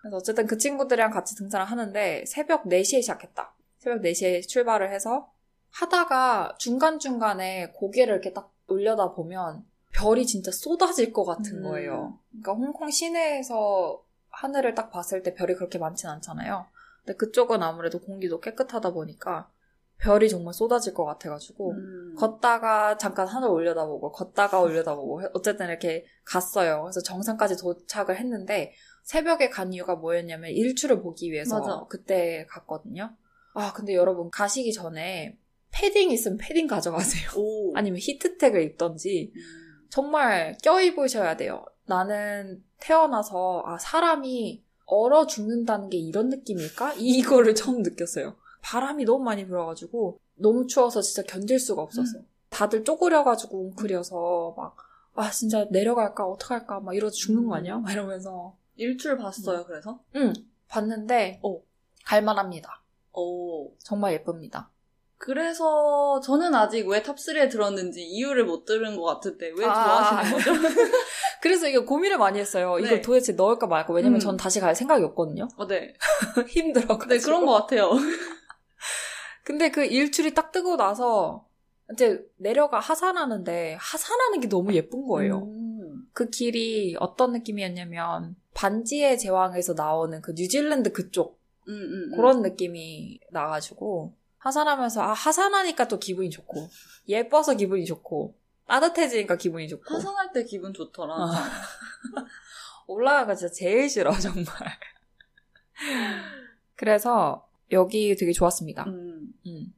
그래서 어쨌든 그 친구들이랑 같이 등산을 하는데 새벽 4시에 시작했다. 새벽 4시에 출발을 해서 하다가 중간중간에 고개를 이렇게 딱 올려다 보면 별이 진짜 쏟아질 것 같은 음. 거예요. 그러니까 홍콩 시내에서 하늘을 딱 봤을 때 별이 그렇게 많진 않잖아요. 근데 그쪽은 아무래도 공기도 깨끗하다 보니까 별이 정말 쏟아질 것 같아가지고 음. 걷다가 잠깐 하늘 올려다보고 걷다가 올려다보고 (laughs) 어쨌든 이렇게 갔어요. 그래서 정상까지 도착을 했는데 새벽에 간 이유가 뭐였냐면 일출을 보기 위해서 맞아. 그때 갔거든요. 아 근데 여러분 가시기 전에 패딩 있으면 패딩 가져가세요. 오. (laughs) 아니면 히트텍을 입던지 음. 정말 껴입으셔야 돼요. 나는 태어나서 아 사람이 얼어 죽는다는 게 이런 느낌일까? (laughs) 이거를 처음 느꼈어요. 바람이 너무 많이 불어가지고 너무 추워서 진짜 견딜 수가 없었어요. 다들 쪼그려가지고 웅크려서 막 아 진짜 내려갈까 어떡할까 막 이러다 죽는 거 아니야? 막 이러면서 일출 봤어요, 그래서? 응 봤는데 어 갈만합니다. 오. 정말 예쁩니다. 그래서 저는 아직 왜 top 3에 들었는지 이유를 못 들은 것 같은데 왜 아. 좋아하시는 거죠? (laughs) (laughs) 그래서 이거 고민을 많이 했어요. 이걸 네. 도대체 넣을까 말까. 왜냐면 음. 전 다시 갈 생각이 없거든요. 어, 네. (laughs) 힘들어가지고. 네, 그런 것 같아요. 근데 그 일출이 딱 뜨고 나서 이제 내려가 하산하는데 하산하는 게 너무 예쁜 거예요. 음. 그 길이 어떤 느낌이었냐면 반지의 제왕에서 나오는 그 뉴질랜드 그쪽 음, 음, 음. 그런 느낌이 나가지고 하산하면서 아 하산하니까 또 기분이 좋고 예뻐서 기분이 좋고 따뜻해지니까 기분이 좋고 하산할 때 기분 좋더라. 어. (laughs) 올라가가 진짜 제일 싫어 정말. (laughs) 그래서 여기 되게 좋았습니다. 음. 음.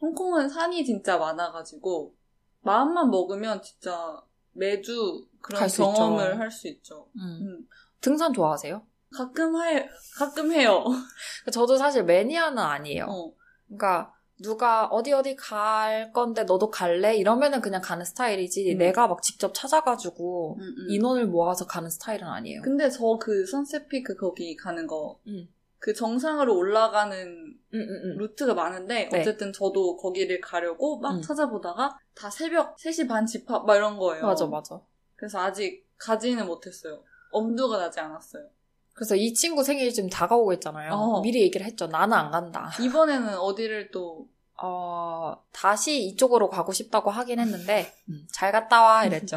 홍콩은 산이 진짜 많아가지고 마음만 먹으면 진짜 매주 그런 경험을. 할 수 있죠. 음. 음. 등산 좋아하세요? 가끔 해, 가끔 해요. (laughs) 저도 사실 매니아는 아니에요. 어. 그러니까 누가 어디 어디 갈 건데 너도 갈래? 이러면은 그냥 가는 스타일이지 음. 내가 막 직접 찾아가지고 음, 음. 인원을 모아서 가는 스타일은 아니에요. 근데 저 그 선셋피크 거기 가는 거, 음. 그 정상으로 올라가는 음, 음, 음. 루트가 많은데 네. 어쨌든 저도 거기를 가려고 막 음. 찾아보다가 다 새벽 3시 반 집합 막 이런 거예요. 맞아 맞아. 그래서 아직 가지는 못했어요. 엄두가 나지 않았어요. 그래서 이 친구 생일이 지금 다가오고 있잖아요. 어. 미리 얘기를 했죠. 나는 안 간다. 이번에는 어디를 또 어, 다시 이쪽으로 가고 싶다고 하긴 했는데, 음, 잘 갔다 와, (laughs) 이랬죠.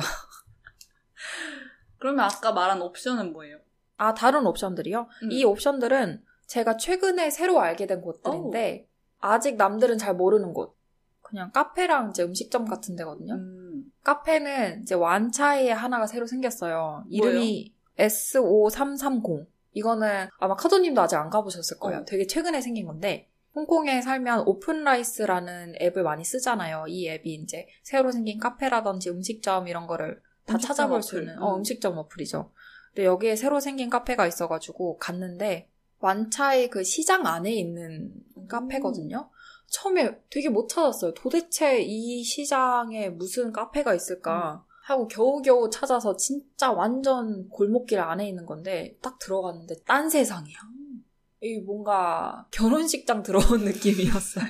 그러면 아까 말한 옵션은 뭐예요? 아, 다른 옵션들이요? 음. 이 옵션들은 제가 최근에 새로 알게 된 곳들인데, 아직 남들은 잘 모르는 곳. 그냥 카페랑 이제 음식점 같은 데거든요. 음. 카페는 이제 완차이에 하나가 새로 생겼어요. 이름이 S5330. 이거는 아마 카도님도 아직 안 가보셨을 거예요. 어. 되게 최근에 생긴 건데 홍콩에 살면 오픈라이스라는 앱을 많이 쓰잖아요. 이 앱이 이제 새로 생긴 카페라든지 음식점 이런 거를 다 음식점 찾아볼 수. 있는 어, 음. 음식점 어플이죠. 근데 여기에 새로 생긴 카페가 있어가지고 갔는데 완차이 그 시장 안에 있는 카페거든요. 처음에 되게 못 찾았어요. 도대체 이 시장에 무슨 카페가 있을까 하고 겨우겨우 찾아서 진짜 완전 골목길 안에 있는 건데 딱 들어갔는데 딴 세상이야. 이 뭔가 결혼식장 들어온 (laughs) 느낌이었어요.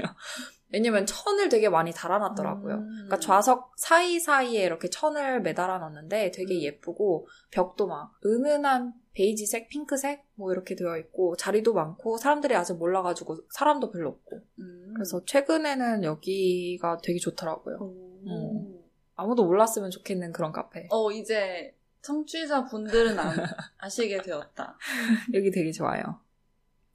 왜냐면 천을 되게 많이 달아놨더라고요. 음. 그러니까 좌석 사이사이에 이렇게 천을 매달아 놨는데 되게 예쁘고 벽도 막 은은한 베이지색, 핑크색 뭐 이렇게 되어 있고 자리도 많고 사람들이 아직 몰라가지고 사람도 별로 없고 음. 그래서 최근에는 여기가 되게 좋더라고요. 오. 음. 아무도 몰랐으면 좋겠는 그런 카페. 어, 이제 청취자 분들은 아, (laughs) 아시게 되었다. 여기 되게 좋아요.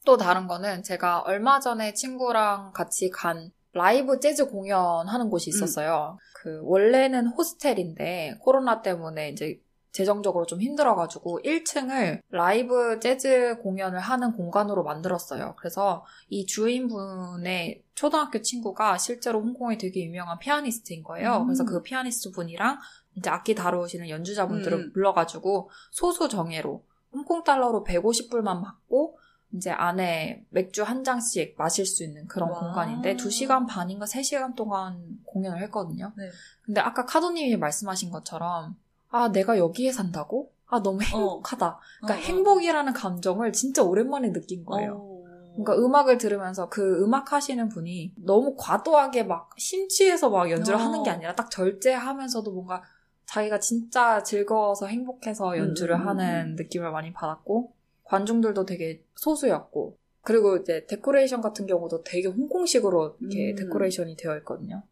또 다른 거는 제가 얼마 전에 친구랑 같이 간 라이브 재즈 공연하는 곳이 있었어요. 그 원래는 호스텔인데 코로나 때문에 이제 재정적으로 좀 힘들어가지고 1층을 라이브 재즈 공연을 하는 공간으로 만들었어요. 그래서 이 주인분의 초등학교 친구가 실제로 홍콩에 되게 유명한 피아니스트인 거예요. 음. 그래서 그 피아니스트 분이랑 이제 악기 다루시는 연주자분들을 음. 불러가지고 소수 정예로 홍콩 달러로 150불만 받고 이제 안에 맥주 한 잔씩 마실 수 있는 그런 와. 공간인데 2시간 반인가 3시간 동안 공연을 했거든요. 네. 근데 아까 카도님이 말씀하신 것처럼 아 내가 여기에 산다고? 아 너무 어. 행복하다. 그러니까 어, 어. 행복이라는 감정을 진짜 오랜만에 느낀 거예요. 어. 그러니까 음악을 들으면서 그 음악 하시는 분이 너무 과도하게 막 심취해서 막 연주를 어. 하는 게 아니라 딱 절제하면서도 뭔가 자기가 진짜 즐거워서 행복해서 연주를 음, 음, 하는 음. 느낌을 많이 받았고 관중들도 되게 소수였고 그리고 이제 데코레이션 같은 경우도 되게 홍콩식으로 이렇게 음. 데코레이션이 되어 있거든요.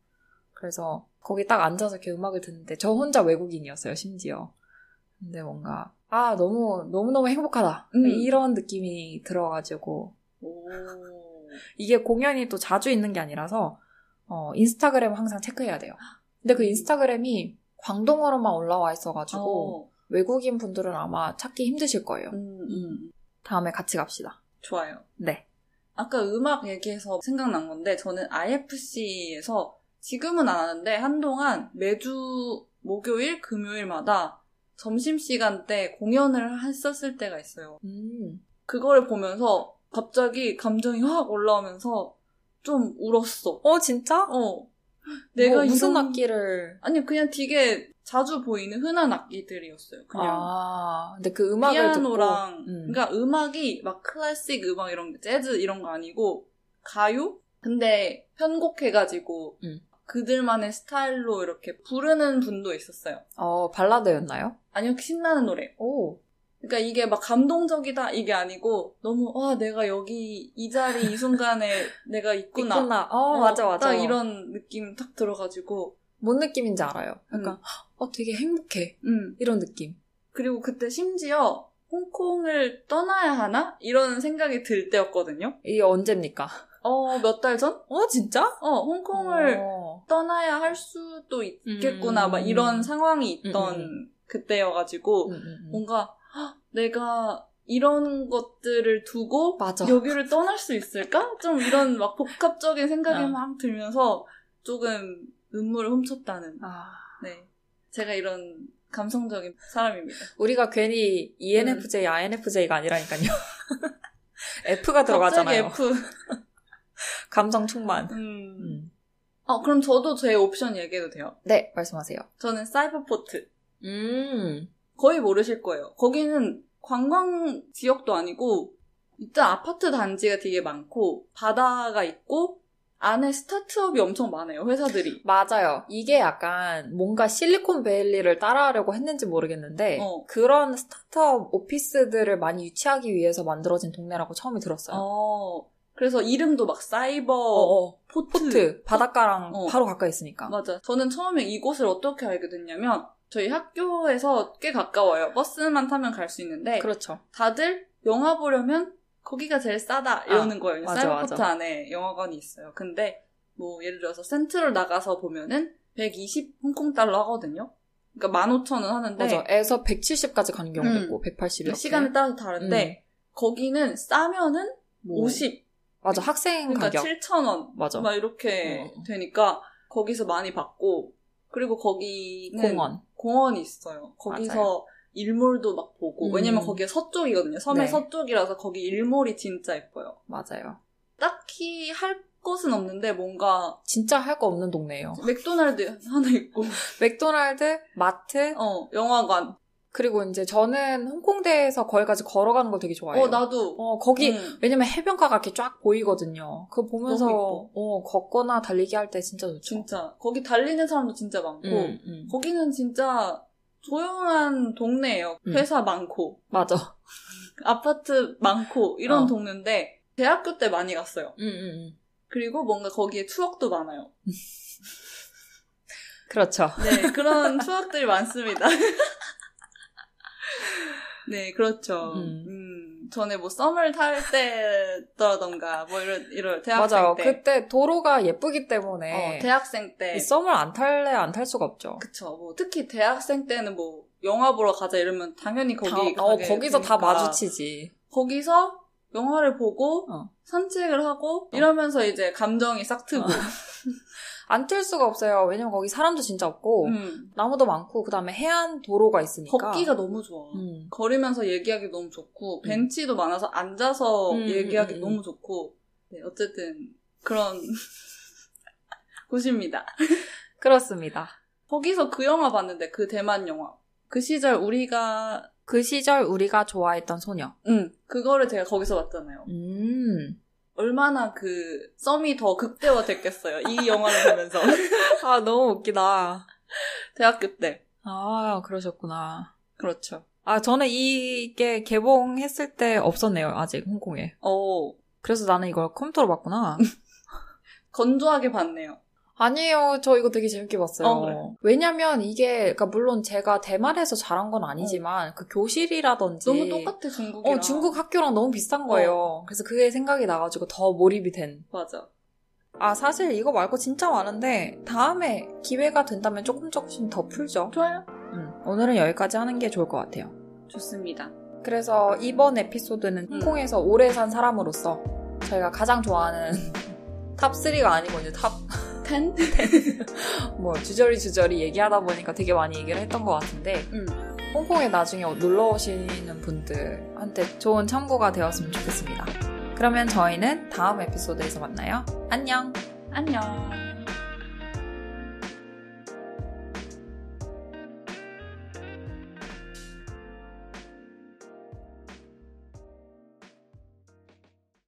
그래서 거기 딱 앉아서 이렇게 음악을 듣는데 저 혼자 외국인이었어요, 심지어. 근데 뭔가 아 너무 너무 너무 행복하다 음. 이런 느낌이 들어가지고 오. 이게 공연이 또 자주 있는 게 아니라서 어, 인스타그램 항상 체크해야 돼요. 근데 그 인스타그램이 광동어로만 올라와 있어가지고 어. 외국인 분들은 아마 찾기 힘드실 거예요. 음, 음. 다음에 같이 갑시다. 좋아요. 네. 아까 음악 얘기해서 생각난 건데 저는 IFC에서 지금은 안 하는데 한동안 매주 목요일, 금요일마다 점심시간 때 공연을 했었을 때가 있어요. 음. 그거를 보면서 갑자기 감정이 확 올라오면서 좀 울었어. 어 진짜? 어. 내가 뭐, 무슨 이런- 악기를? 아니 그냥 되게 자주 보이는 흔한 악기들이었어요. 그냥 아, 근데 그 음악을 피아노랑 듣고, 음. 그러니까 음악이 막 클래식 음악 이런 게 재즈 이런 거 아니고 가요? 근데 편곡해가지고 음. 그들만의 스타일로 이렇게 부르는 분도 있었어요. 어 발라드였나요? 아니요 신나는 노래. 오. 그러니까 이게 막 감동적이다 이게 아니고 너무 와 내가 여기 이 자리 이 순간에 (laughs) 내가 있구나. 있구나. 어, 어, 맞아 맞아. 딱 이런 느낌 딱 들어가지고 뭔 느낌인지 알아요. 약간 음. 어 되게 행복해 음 이런 느낌. 그리고 그때 심지어 홍콩을 떠나야 하나 이런 생각이 들 때였거든요. 이게 언제입니까? 어 몇 달 전? 어 진짜? 어 홍콩을 어. 떠나야 할 수도 있겠구나 음. 막 이런 상황이 있던 음, 그때여가지고 음, 음, 음. 뭔가 헉, 내가 이런 것들을 두고 맞아. 여기를 떠날 수 있을까? 좀 이런 막 복합적인 생각이 어. 막 들면서 조금 눈물을 훔쳤다는 아, 네 제가 이런 감성적인 사람입니다. 우리가 괜히 E ENFJ, INFJ가 아니라니까요. (laughs) F가 들어가잖아요. 갑자기 F. 감성 충만. 음. 음. 어 그럼 저도 제 옵션 얘기해도 돼요. 네, 말씀하세요. 저는 사이버포트. 음. 거의 모르실 거예요. 거기는 관광 지역도 아니고 일단 아파트 단지가 되게 많고 바다가 있고 안에 스타트업이 엄청 많아요. 회사들이. 맞아요. 이게 약간 뭔가 실리콘밸리를 따라하려고 했는지 모르겠는데 어. 그런 스타트업 오피스들을 많이 유치하기 위해서 만들어진 동네라고 처음에 들었어요. 어. 그래서 이름도 막 사이버 어, 어. port. Port 바닷가랑 어. 바로 가까이 있으니까. 맞아. 저는 처음에 이곳을 어떻게 알게 됐냐면 저희 학교에서 꽤 가까워요. 버스만 타면 갈 수 있는데 그렇죠. 다들 영화 보려면 거기가 제일 싸다 이러는 거예요. 맞아, 사이버포트 맞아. 안에 영화관이 있어요. 근데 뭐 예를 들어서 센트럴 나가서 보면은 120 홍콩 달러 하거든요. 그러니까 15,000원 하는데 맞아. 에서 170까지 가는 경우도 음. 있고 180 이렇게. 시간에 따라서 다른데 거기는 싸면은 뭐, 50 맞아. 학생 그러니까 가격. 7,000원 맞아. 막 이렇게 어. 되니까 거기서 많이 받고 그리고 거기는 공원. 공원이 있어요. 거기서 맞아요. 일몰도 막 보고 음. 왜냐면 거기가 서쪽이거든요. 섬의 네. 서쪽이라서 거기 일몰이 진짜 예뻐요. 맞아요. 딱히 할 것은 없는데 뭔가 진짜 할 거 없는 동네예요. 맥도날드 하나 있고 (laughs) 맥도날드, 마트, 어 영화관 그리고 이제 저는 홍콩대에서 거기까지 걸어가는 걸 되게 좋아해요. 어 나도 어, 거기 음. 왜냐면 해변가가 이렇게 쫙 보이거든요. 그거 보면서 어, 걷거나 달리기 할 때 진짜 좋죠. 진짜 거기 달리는 사람도 진짜 많고 음, 음. 거기는 진짜 조용한 동네예요. 음. 회사 많고 맞아. (laughs) 아파트 많고 이런 어. 동네인데 대학교 때 많이 갔어요. 음, 음, 음. 그리고 뭔가 거기에 추억도 많아요. (laughs) 그렇죠. 네, 그런 추억들이 많습니다. (laughs) 네, 그렇죠. 음. 음, 전에 뭐 썸을 탈 때라던가 뭐 이런 이런 대학생 맞아요. 때, 그때 도로가 예쁘기 때문에 어, 대학생 때, 이 썸을 안 탈래 안 탈 수가 없죠. 그쵸. 뭐 특히 대학생 때는 뭐 영화 보러 가자 이러면 당연히 거기 다, 어, 거기서 다 되니까 마주치지. 거기서 영화를 보고 어. 산책을 하고 이러면서 이제 감정이 싹 트고. 어. 안뛸 수가 없어요. 왜냐면 거기 사람도 진짜 없고 음. 나무도 많고 그다음에 해안 도로가 있으니까 걷기가 너무 좋아. 음. 걸으면서 얘기하기 너무 좋고 벤치도 많아서 앉아서 음, 얘기하기 음, 음. 너무 좋고 네, 어쨌든 그런 (laughs) 곳입니다. 그렇습니다. 거기서 그 영화 봤는데 그 대만 영화 그 시절 우리가 그 시절 우리가 좋아했던 소녀. 음 그거를 제가 거기서 봤잖아요. 음. 얼마나 그 썸이 더 극대화 됐겠어요. 이 영화를 보면서 (laughs) 아 너무 웃기다. 대학교 때 아 그러셨구나. 그렇죠. 아 저는 이게 개봉했을 때 없었네요. 아직 홍콩에. 어 그래서 나는 이걸 컴퓨터로 봤구나. (laughs) 건조하게 봤네요. 아니에요. 저 이거 되게 재밌게 봤어요. 어, 그래. 왜냐면 이게, 그러니까 물론 제가 대만에서 자란 건 아니지만, 그 교실이라든지. 너무 똑같아 중국이랑. 어, 중국 학교랑 너무 비슷한 거예요. 그래서 그게 생각이 나가지고 더 몰입이 된. 맞아. 아, 사실 이거 말고 진짜 많은데, 다음에 기회가 된다면 조금 조금씩 더 풀죠. 좋아요. 음, 오늘은 여기까지 하는 게 좋을 것 같아요. 좋습니다. 그래서 이번 에피소드는 음. 홍콩에서 오래 산 사람으로서 저희가 가장 좋아하는 top 3가 아니고 이제 top (laughs) ten? 뭐 주저리 주저리 얘기하다 보니까 되게 많이 얘기를 했던 것 같은데 음. 홍콩에 나중에 놀러 오시는 분들한테 좋은 참고가 되었으면 좋겠습니다. 그러면 저희는 다음 에피소드에서 만나요. 안녕! 안녕.